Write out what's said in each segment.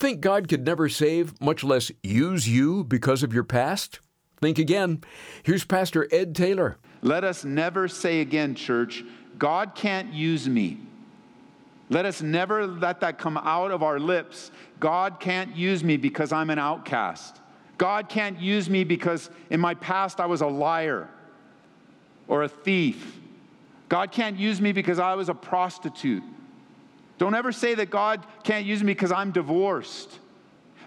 Think God could never save, much less use you because of your past? Think again. Here's Pastor Ed Taylor. Let us never say again, church, God can't use me. Let us never let that come out of our lips. God can't use me because I'm an outcast. God can't use me because in my past I was a liar or a thief. God can't use me because I was a prostitute. Don't ever say that God can't use me because I'm divorced.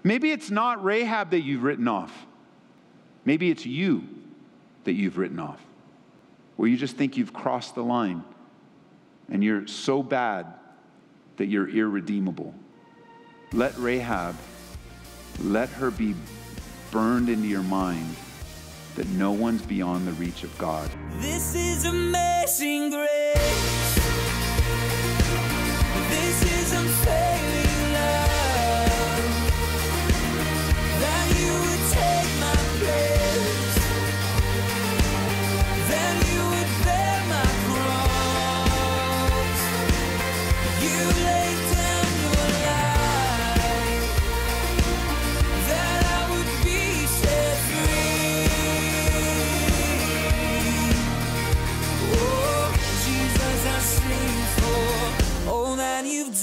Maybe it's not Rahab that you've written off. Maybe it's you that you've written off, where you just think you've crossed the line and you're so bad that you're irredeemable. Let Rahab, let her be burned into your mind that no one's beyond the reach of God. This is amazing grace.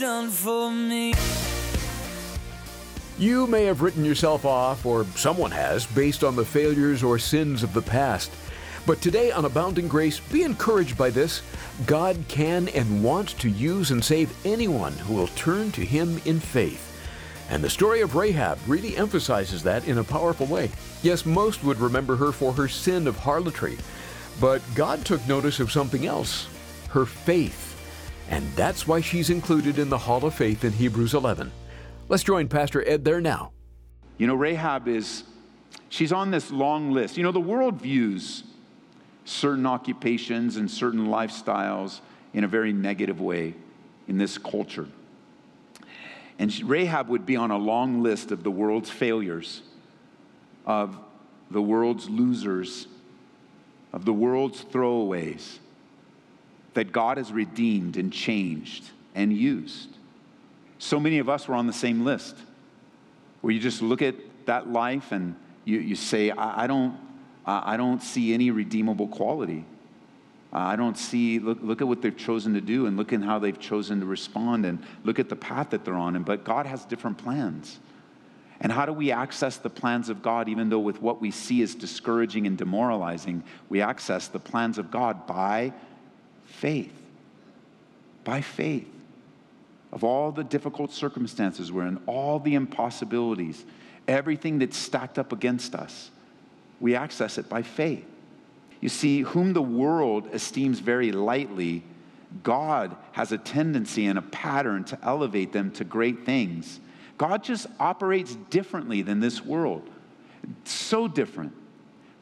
Done for me. You may have written yourself off, or someone has, based on the failures or sins of the past. But today on Abounding Grace, be encouraged by this. God can and wants to use and save anyone who will turn to Him in faith. And the story of Rahab really emphasizes that in a powerful way. Yes, most would remember her for her sin of harlotry, but God took notice of something else her faith. And that's why she's included in the Hall of Faith in Hebrews 11. Let's join Pastor Ed there now. You know, Rahab is, she's on this long list. You know, the world views certain occupations and certain lifestyles in a very negative way in this culture. And Rahab would be on a long list of the world's failures, of the world's losers, of the world's throwaways that God has redeemed and changed and used. So many of us were on the same list where you just look at that life and you, you say, I, I don't, I don't see any redeemable quality. I don't see, look, look at what they've chosen to do and look at how they've chosen to respond and look at the path that they're on. And, but God has different plans. And how do we access the plans of God, even though with what we see is discouraging and demoralizing, we access the plans of God by faith. By faith. Of all the difficult circumstances we're in, all the impossibilities, everything that's stacked up against us, we access it by faith. You see, whom the world esteems very lightly, God has a tendency and a pattern to elevate them to great things. God just operates differently than this world. So different.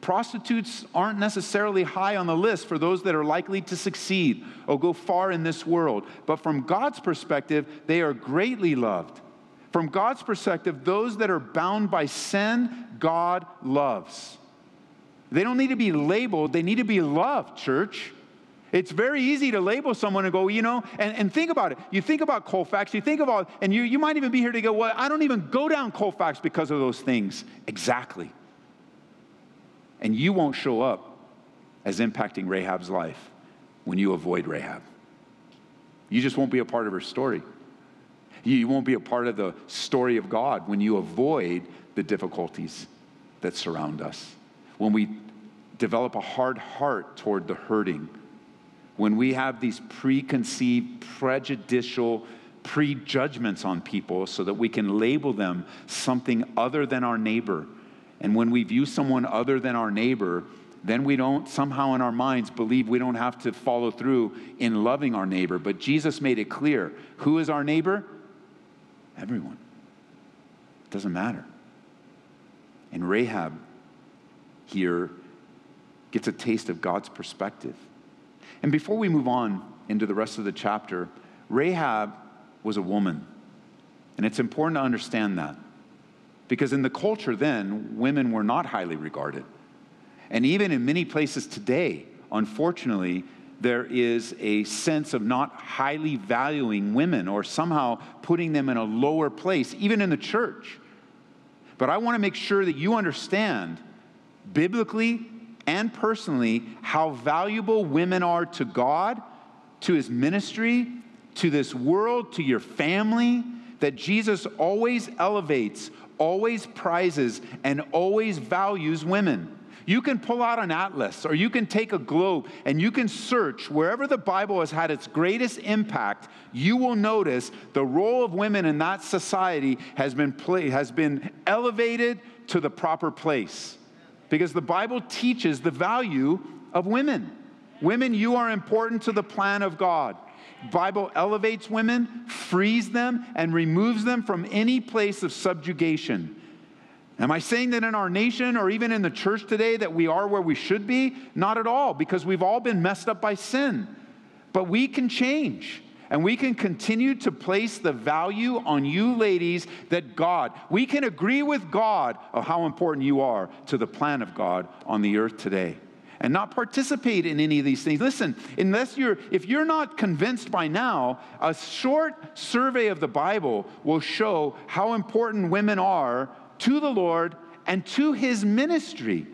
Prostitutes aren't necessarily high on the list for those that are likely to succeed or go far in this world. But from God's perspective, they are greatly loved. From God's perspective, those that are bound by sin, God loves. They don't need to be labeled, they need to be loved, church. It's very easy to label someone and go, you know, and, and think about it. You think about Colfax, you think about, and you, you might even be here to go, well, I don't even go down Colfax because of those things. Exactly. And you won't show up as impacting Rahab's life when you avoid Rahab. You just won't be a part of her story. You won't be a part of the story of God when you avoid the difficulties that surround us. When we develop a hard heart toward the hurting. When we have these preconceived, prejudicial prejudgments on people so that we can label them something other than our neighbor. And when we view someone other than our neighbor, then we don't somehow in our minds believe we don't have to follow through in loving our neighbor. But Jesus made it clear who is our neighbor? Everyone. It doesn't matter. And Rahab here gets a taste of God's perspective. And before we move on into the rest of the chapter, Rahab was a woman. And it's important to understand that. Because in the culture then, women were not highly regarded. And even in many places today, unfortunately, there is a sense of not highly valuing women or somehow putting them in a lower place, even in the church. But I want to make sure that you understand biblically and personally how valuable women are to God, to his ministry, to this world, to your family, that Jesus always elevates, always prizes, and always values women. You can pull out an atlas or you can take a globe and you can search wherever the Bible has had its greatest impact. You will notice the role of women in that society has been, play, has been elevated to the proper place because the Bible teaches the value of women. Women, you are important to the plan of God. Bible elevates women, frees them, and removes them from any place of subjugation. Am I saying that in our nation or even in the church today that we are where we should be? Not at all, because we've all been messed up by sin. But we can change. And we can continue to place the value on you, ladies, that God, we can agree with God of how important you are to the plan of God on the earth today and not participate in any of these things. Listen, unless you're, if you're not convinced by now, a short survey of the Bible will show how important women are to the Lord and to his ministry.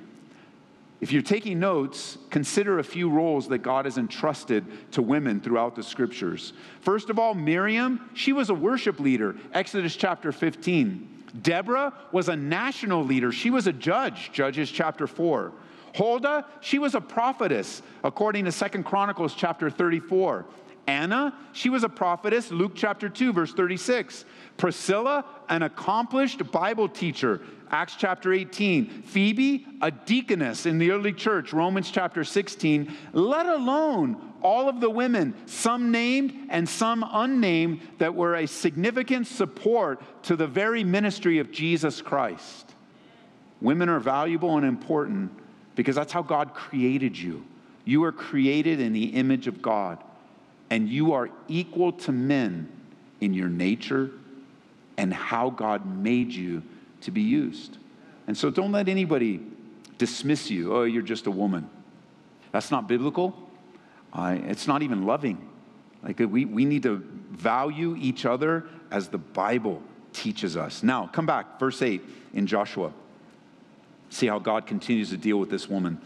If you're taking notes, consider a few roles that God has entrusted to women throughout the scriptures. First of all, Miriam, she was a worship leader, Exodus chapter 15. Deborah was a national leader, she was a judge, Judges chapter 4. Huldah, she was a prophetess, according to Second Chronicles chapter 34. Anna, she was a prophetess, Luke chapter 2, verse 36. Priscilla, an accomplished Bible teacher, Acts chapter 18. Phoebe, a deaconess in the early church, Romans chapter 16, let alone all of the women, some named and some unnamed, that were a significant support to the very ministry of Jesus Christ. Women are valuable and important because that's how God created you. You are created in the image of God, and you are equal to men in your nature and how God made you to be used. And so don't let anybody dismiss you. Oh, you're just a woman. That's not biblical. Uh, it's not even loving. Like we, we need to value each other as the Bible teaches us. Now, come back, verse 8 in Joshua. See how God continues to deal with this woman.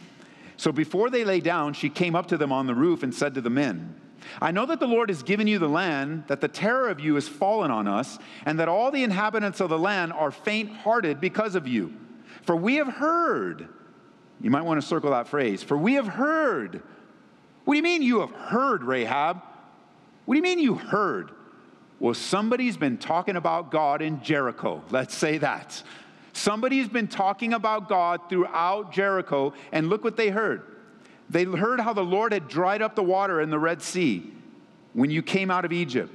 So before they lay down, she came up to them on the roof and said to the men, I know that the Lord has given you the land, that the terror of you has fallen on us, and that all the inhabitants of the land are faint hearted because of you. For we have heard, you might want to circle that phrase, for we have heard. What do you mean you have heard, Rahab? What do you mean you heard? Well, somebody's been talking about God in Jericho. Let's say that. Somebody's been talking about God throughout Jericho, and look what they heard. They heard how the Lord had dried up the water in the Red Sea when you came out of Egypt.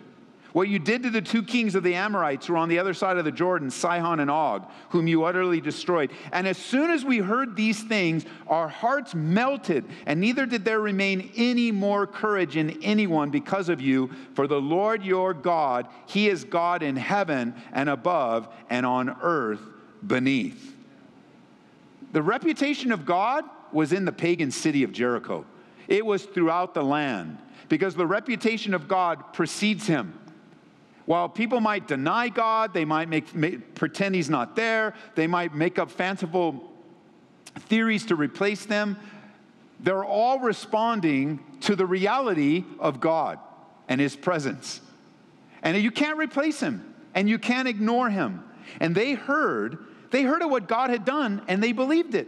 What you did to the two kings of the Amorites who were on the other side of the Jordan, Sihon and Og, whom you utterly destroyed. And as soon as we heard these things, our hearts melted, and neither did there remain any more courage in anyone because of you. For the Lord your God, He is God in heaven and above, and on earth beneath. The reputation of God was in the pagan city of Jericho, it was throughout the land because the reputation of God precedes him. While people might deny God, they might make, make, pretend he's not there, they might make up fanciful theories to replace them. They're all responding to the reality of God and his presence. And you can't replace him and you can't ignore him. And they heard, they heard of what God had done and they believed it.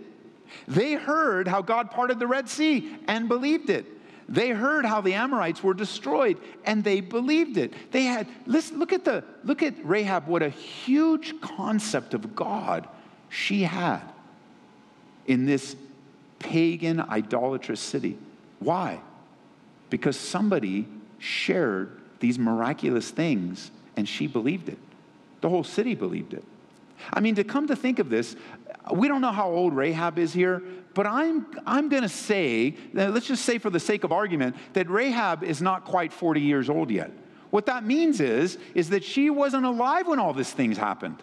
They heard how God parted the Red Sea and believed it. They heard how the Amorites were destroyed and they believed it. They had listen look at the look at Rahab what a huge concept of God she had in this pagan idolatrous city. Why? Because somebody shared these miraculous things and she believed it. The whole city believed it. I mean, to come to think of this, we don't know how old Rahab is here, but I'm, I'm going to say, let's just say for the sake of argument, that Rahab is not quite 40 years old yet. What that means is, is that she wasn't alive when all these things happened.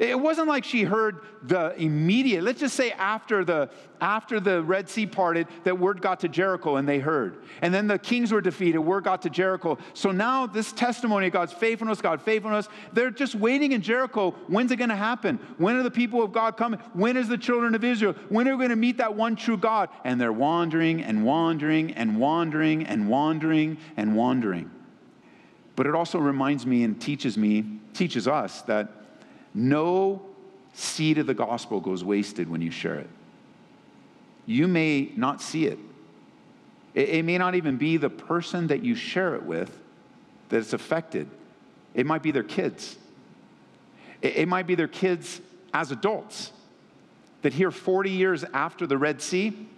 It wasn't like she heard the immediate, let's just say after the, after the Red Sea parted, that word got to Jericho and they heard. And then the kings were defeated, word got to Jericho. So now this testimony of God's faithfulness, God faithfulness, they're just waiting in Jericho. When's it going to happen? When are the people of God coming? When is the children of Israel? When are we going to meet that one true God? And they're wandering and wandering and wandering and wandering and wandering. But it also reminds me and teaches me, teaches us that no seed of the gospel goes wasted when you share it. You may not see it. It, may not even be the person that you share it with that's affected. It might be their kids. it might be their kids as adults that here 40 years after the Red Sea,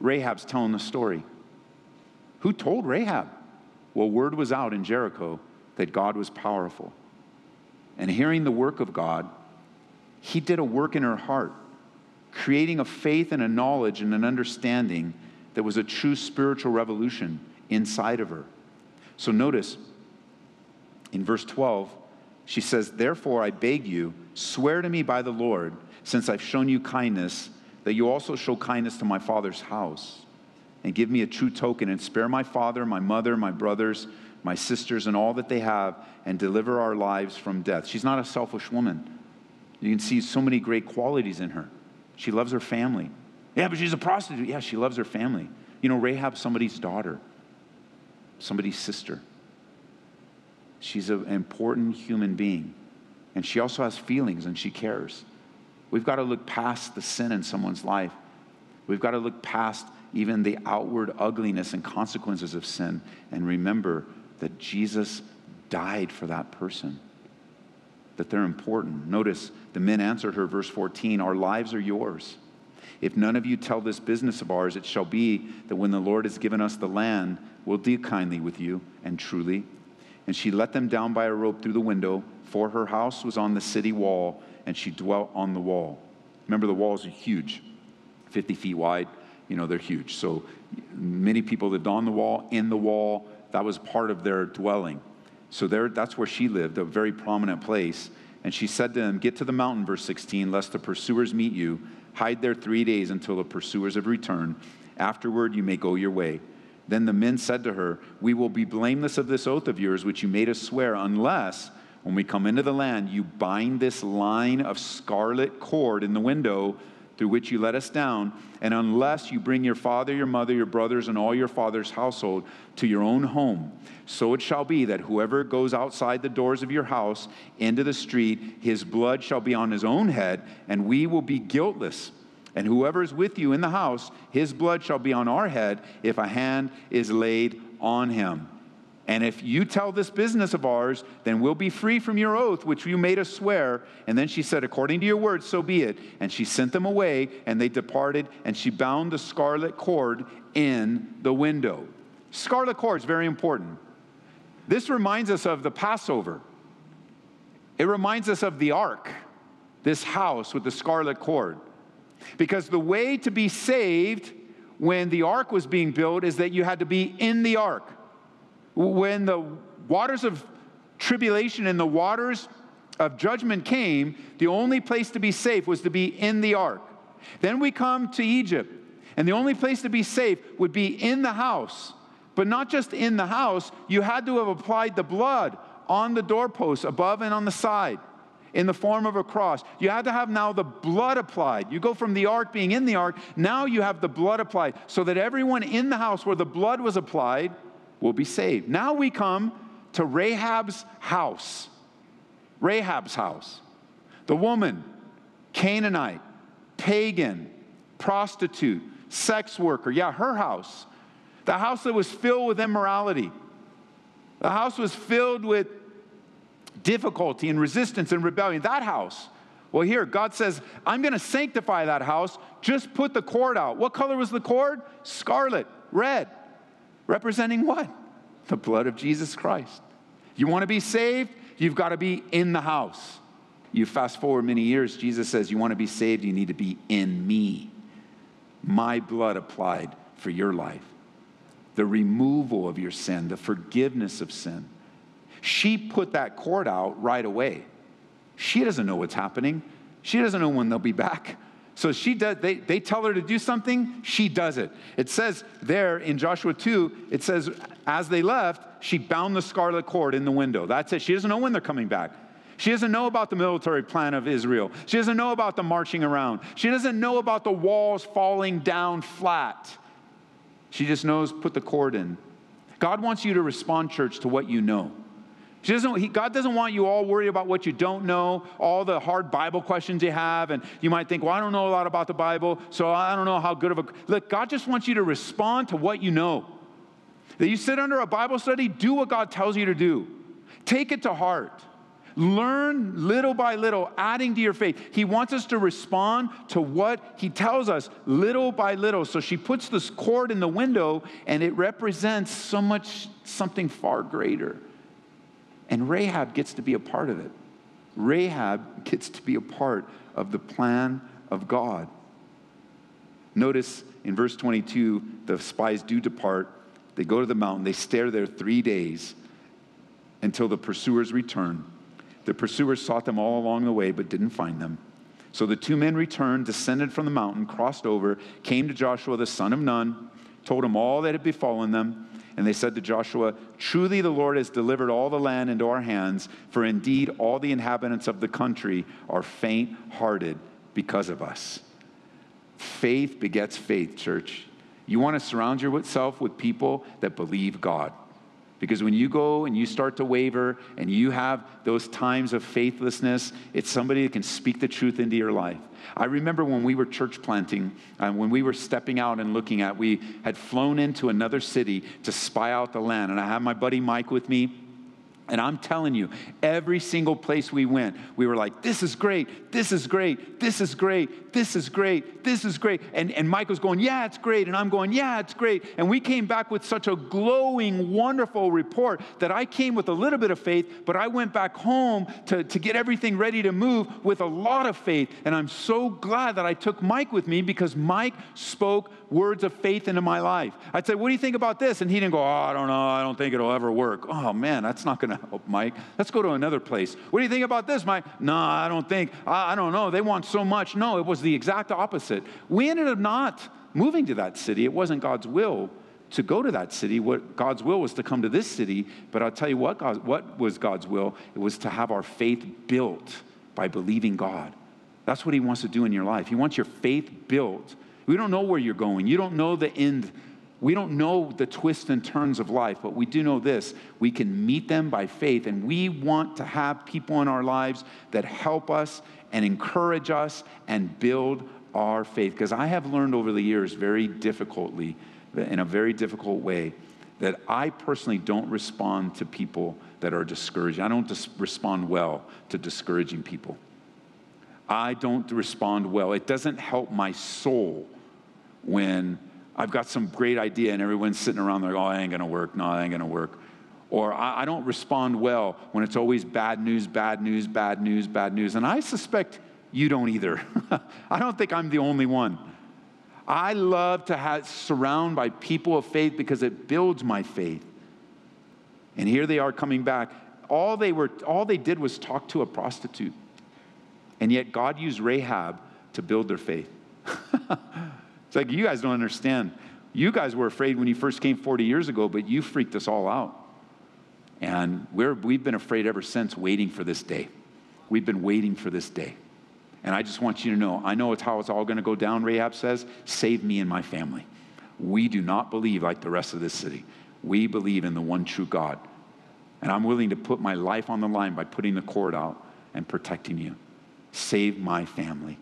Rahab's telling the story. Who told Rahab? Well, word was out in Jericho that God was powerful and hearing the work of God, He did a work in her heart, creating a faith and a knowledge and an understanding that was a true spiritual revolution inside of her. So notice in verse 12, she says, Therefore, I beg you, swear to me by the Lord, since I've shown you kindness, that you also show kindness to my father's house, and give me a true token, and spare my father, my mother, my brothers, my sisters, and all that they have, and deliver our lives from death. She's not a selfish woman. You can see so many great qualities in her. She loves her family. Yeah, but she's a prostitute. Yeah, she loves her family. You know, Rahab, somebody's daughter, somebody's sister. She's an important human being. And she also has feelings and she cares. We've got to look past the sin in someone's life. We've got to look past even the outward ugliness and consequences of sin and remember that Jesus died for that person, that they're important. Notice the men answered her, verse 14 Our lives are yours. If none of you tell this business of ours, it shall be that when the Lord has given us the land, we'll deal kindly with you and truly. And she let them down by a rope through the window, for her house was on the city wall, and she dwelt on the wall. Remember, the walls are huge, 50 feet wide. You know, they're huge. So many people lived on the wall, in the wall. That was part of their dwelling. So there, that's where she lived, a very prominent place. And she said to them, Get to the mountain, verse 16, lest the pursuers meet you. Hide there three days until the pursuers have returned. Afterward, you may go your way. Then the men said to her, We will be blameless of this oath of yours, which you made us swear, unless, when we come into the land, you bind this line of scarlet cord in the window through which you let us down, and unless you bring your father, your mother, your brothers, and all your father's household to your own home, so it shall be that whoever goes outside the doors of your house into the street, his blood shall be on his own head, and we will be guiltless. And whoever is with you in the house, his blood shall be on our head if a hand is laid on him. And if you tell this business of ours, then we'll be free from your oath, which you made us swear. And then she said, According to your word, so be it. And she sent them away, and they departed, and she bound the scarlet cord in the window. Scarlet cord is very important. This reminds us of the Passover, it reminds us of the ark, this house with the scarlet cord. Because the way to be saved when the ark was being built is that you had to be in the ark. When the waters of tribulation and the waters of judgment came, the only place to be safe was to be in the ark. Then we come to Egypt, and the only place to be safe would be in the house. But not just in the house, you had to have applied the blood on the doorposts above and on the side in the form of a cross. You had to have now the blood applied. You go from the ark being in the ark, now you have the blood applied, so that everyone in the house where the blood was applied will be saved. Now we come to Rahab's house. Rahab's house. The woman, Canaanite, pagan, prostitute, sex worker. Yeah, her house. The house that was filled with immorality. The house was filled with difficulty and resistance and rebellion. That house. Well, here, God says, I'm going to sanctify that house. Just put the cord out. What color was the cord? Scarlet, red. Representing what? The blood of Jesus Christ. You want to be saved? You've got to be in the house. You fast forward many years, Jesus says, You want to be saved? You need to be in me. My blood applied for your life. The removal of your sin, the forgiveness of sin. She put that cord out right away. She doesn't know what's happening. She doesn't know when they'll be back. So she does, they, they tell her to do something, she does it. It says there in Joshua 2, it says, as they left, she bound the scarlet cord in the window. That's it. She doesn't know when they're coming back. She doesn't know about the military plan of Israel. She doesn't know about the marching around. She doesn't know about the walls falling down flat. She just knows put the cord in. God wants you to respond, church, to what you know. Doesn't, he, God doesn't want you all worried about what you don't know, all the hard Bible questions you have, and you might think, well, I don't know a lot about the Bible, so I don't know how good of a. Look, God just wants you to respond to what you know. That you sit under a Bible study, do what God tells you to do. Take it to heart. Learn little by little, adding to your faith. He wants us to respond to what He tells us little by little. So she puts this cord in the window, and it represents so much, something far greater. And Rahab gets to be a part of it. Rahab gets to be a part of the plan of God. Notice in verse 22, the spies do depart. They go to the mountain. They stare there three days until the pursuers return. The pursuers sought them all along the way, but didn't find them. So the two men returned, descended from the mountain, crossed over, came to Joshua the son of Nun, told him all that had befallen them. And they said to Joshua, Truly the Lord has delivered all the land into our hands, for indeed all the inhabitants of the country are faint hearted because of us. Faith begets faith, church. You want to surround yourself with people that believe God. Because when you go and you start to waver and you have those times of faithlessness, it's somebody that can speak the truth into your life. I remember when we were church planting, uh, when we were stepping out and looking at, we had flown into another city to spy out the land. And I had my buddy Mike with me. And I'm telling you, every single place we went, we were like, this is great, this is great, this is great, this is great, this is great. And, and Mike was going, yeah, it's great. And I'm going, yeah, it's great. And we came back with such a glowing, wonderful report that I came with a little bit of faith, but I went back home to, to get everything ready to move with a lot of faith. And I'm so glad that I took Mike with me because Mike spoke words of faith into my life. I'd say, What do you think about this? And he didn't go, Oh, I don't know. I don't think it'll ever work. Oh, man, that's not going to help, Mike. Let's go to another place. What do you think about this, Mike? No, I don't think. I, I don't know. They want so much. No, it was the exact opposite. We ended up not moving to that city. It wasn't God's will to go to that city. What God's will was to come to this city. But I'll tell you what, God, what was God's will? It was to have our faith built by believing God. That's what He wants to do in your life. He wants your faith built we don't know where you're going. You don't know the end. We don't know the twists and turns of life, but we do know this. We can meet them by faith, and we want to have people in our lives that help us and encourage us and build our faith. Because I have learned over the years very difficultly, in a very difficult way, that I personally don't respond to people that are discouraged. I don't dis- respond well to discouraging people. I don't respond well. It doesn't help my soul when I've got some great idea and everyone's sitting around there, oh, I ain't gonna work, no, I ain't gonna work. Or I, I don't respond well when it's always bad news, bad news, bad news, bad news. And I suspect you don't either. I don't think I'm the only one. I love to have surround by people of faith because it builds my faith. And here they are coming back. All they were all they did was talk to a prostitute. And yet God used Rahab to build their faith. It's like, you guys don't understand. You guys were afraid when you first came 40 years ago, but you freaked us all out. And we've been afraid ever since, waiting for this day. We've been waiting for this day. And I just want you to know I know it's how it's all going to go down, Rahab says. Save me and my family. We do not believe like the rest of this city. We believe in the one true God. And I'm willing to put my life on the line by putting the cord out and protecting you. Save my family.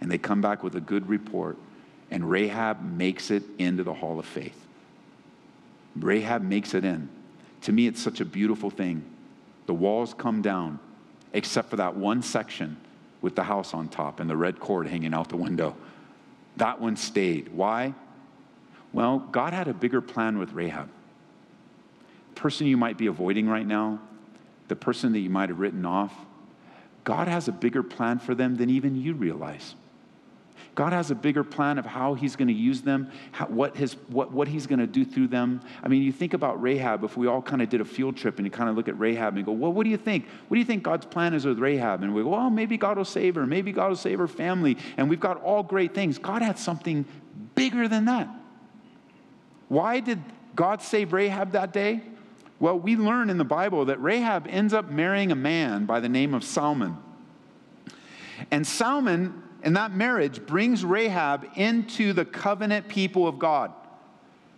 And they come back with a good report and Rahab makes it into the hall of faith. Rahab makes it in. To me, it's such a beautiful thing. The walls come down, except for that one section with the house on top and the red cord hanging out the window. That one stayed. Why? Well, God had a bigger plan with Rahab. The person you might be avoiding right now, the person that you might have written off, God has a bigger plan for them than even you realize. God has a bigger plan of how he's going to use them, how, what, his, what, what he's going to do through them. I mean, you think about Rahab, if we all kind of did a field trip and you kind of look at Rahab and go, well, what do you think? What do you think God's plan is with Rahab? And we go, well, maybe God will save her. Maybe God will save her family. And we've got all great things. God had something bigger than that. Why did God save Rahab that day? Well, we learn in the Bible that Rahab ends up marrying a man by the name of Salmon. And Salmon, in that marriage, brings Rahab into the covenant people of God.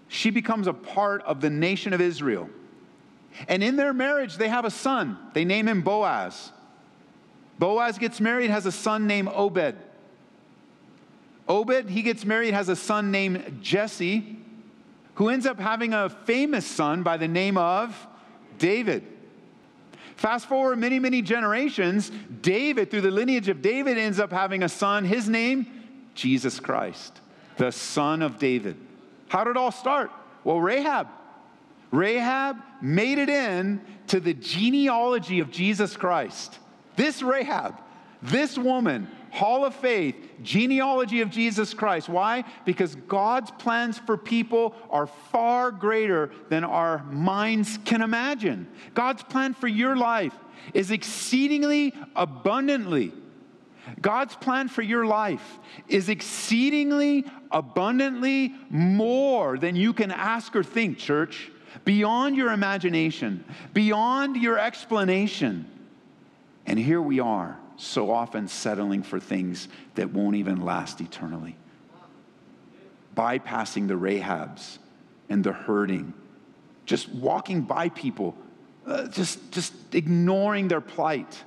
She becomes a part of the nation of Israel. And in their marriage, they have a son. They name him Boaz. Boaz gets married, has a son named Obed. Obed, he gets married, has a son named Jesse, who ends up having a famous son by the name of David. Fast forward many, many generations, David, through the lineage of David, ends up having a son. His name, Jesus Christ, the son of David. How did it all start? Well, Rahab. Rahab made it in to the genealogy of Jesus Christ. This Rahab, this woman, Hall of Faith, genealogy of Jesus Christ. Why? Because God's plans for people are far greater than our minds can imagine. God's plan for your life is exceedingly abundantly. God's plan for your life is exceedingly abundantly more than you can ask or think, church, beyond your imagination, beyond your explanation. And here we are so often settling for things that won't even last eternally. Bypassing the Rahabs and the hurting, just walking by people, uh, just, just ignoring their plight,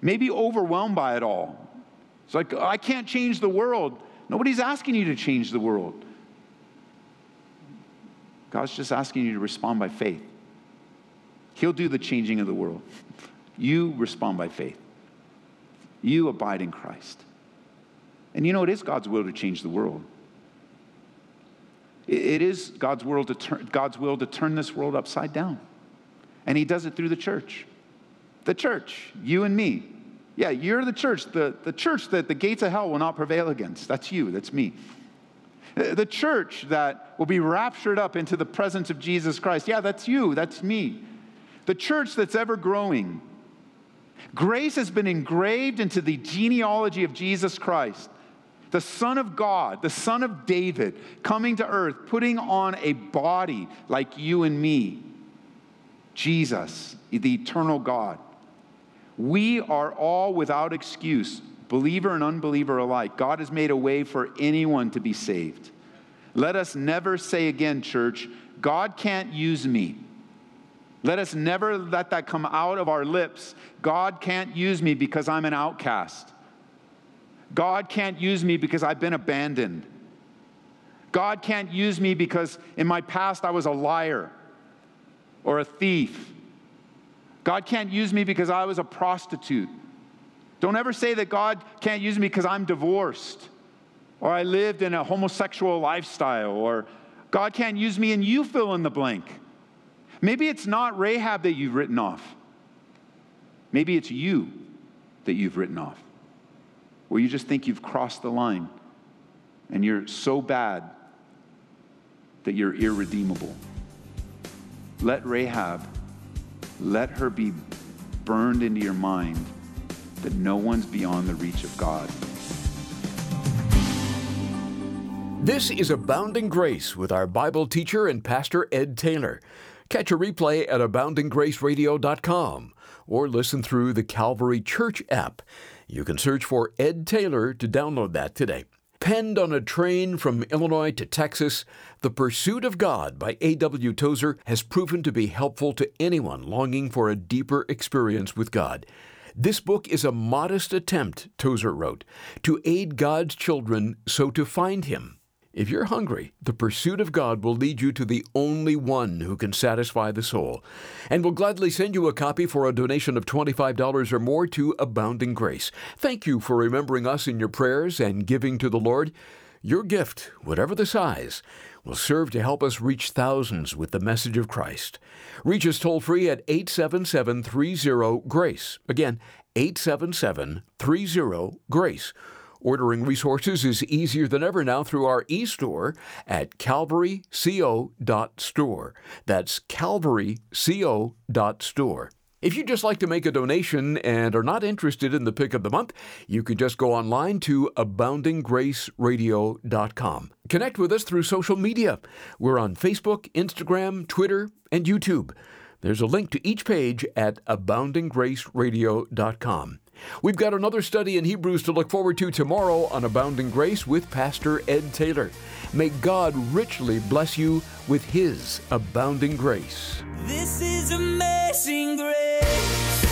maybe overwhelmed by it all. It's like, I can't change the world. Nobody's asking you to change the world. God's just asking you to respond by faith. He'll do the changing of the world. You respond by faith. You abide in Christ. And you know, it is God's will to change the world. It is God's will, to turn, God's will to turn this world upside down. And He does it through the church. The church, you and me. Yeah, you're the church, the, the church that the gates of hell will not prevail against. That's you, that's me. The church that will be raptured up into the presence of Jesus Christ. Yeah, that's you, that's me. The church that's ever growing, Grace has been engraved into the genealogy of Jesus Christ, the Son of God, the Son of David, coming to earth, putting on a body like you and me. Jesus, the eternal God. We are all without excuse, believer and unbeliever alike. God has made a way for anyone to be saved. Let us never say again, church, God can't use me. Let us never let that come out of our lips. God can't use me because I'm an outcast. God can't use me because I've been abandoned. God can't use me because in my past I was a liar or a thief. God can't use me because I was a prostitute. Don't ever say that God can't use me because I'm divorced or I lived in a homosexual lifestyle or God can't use me and you fill in the blank. Maybe it's not Rahab that you've written off. Maybe it's you that you've written off, where you just think you've crossed the line and you're so bad that you're irredeemable. Let Rahab, let her be burned into your mind that no one's beyond the reach of God. This is Abounding Grace with our Bible teacher and pastor Ed Taylor. Catch a replay at aboundinggraceradio.com or listen through the Calvary Church app. You can search for Ed Taylor to download that today. Penned on a train from Illinois to Texas, The Pursuit of God by A.W. Tozer has proven to be helpful to anyone longing for a deeper experience with God. This book is a modest attempt, Tozer wrote, to aid God's children so to find Him. If you're hungry, the pursuit of God will lead you to the only one who can satisfy the soul, and will gladly send you a copy for a donation of $25 or more to Abounding Grace. Thank you for remembering us in your prayers and giving to the Lord. Your gift, whatever the size, will serve to help us reach thousands with the message of Christ. Reach us toll free at 877 30 GRACE. Again, 877 30 GRACE Ordering resources is easier than ever now through our e-store at calvaryco.store. That's calvaryco.store. If you'd just like to make a donation and are not interested in the pick of the month, you can just go online to aboundinggraceradio.com. Connect with us through social media. We're on Facebook, Instagram, Twitter, and YouTube. There's a link to each page at aboundinggraceradio.com. We've got another study in Hebrews to look forward to tomorrow on Abounding Grace with Pastor Ed Taylor. May God richly bless you with His abounding grace. This is amazing grace.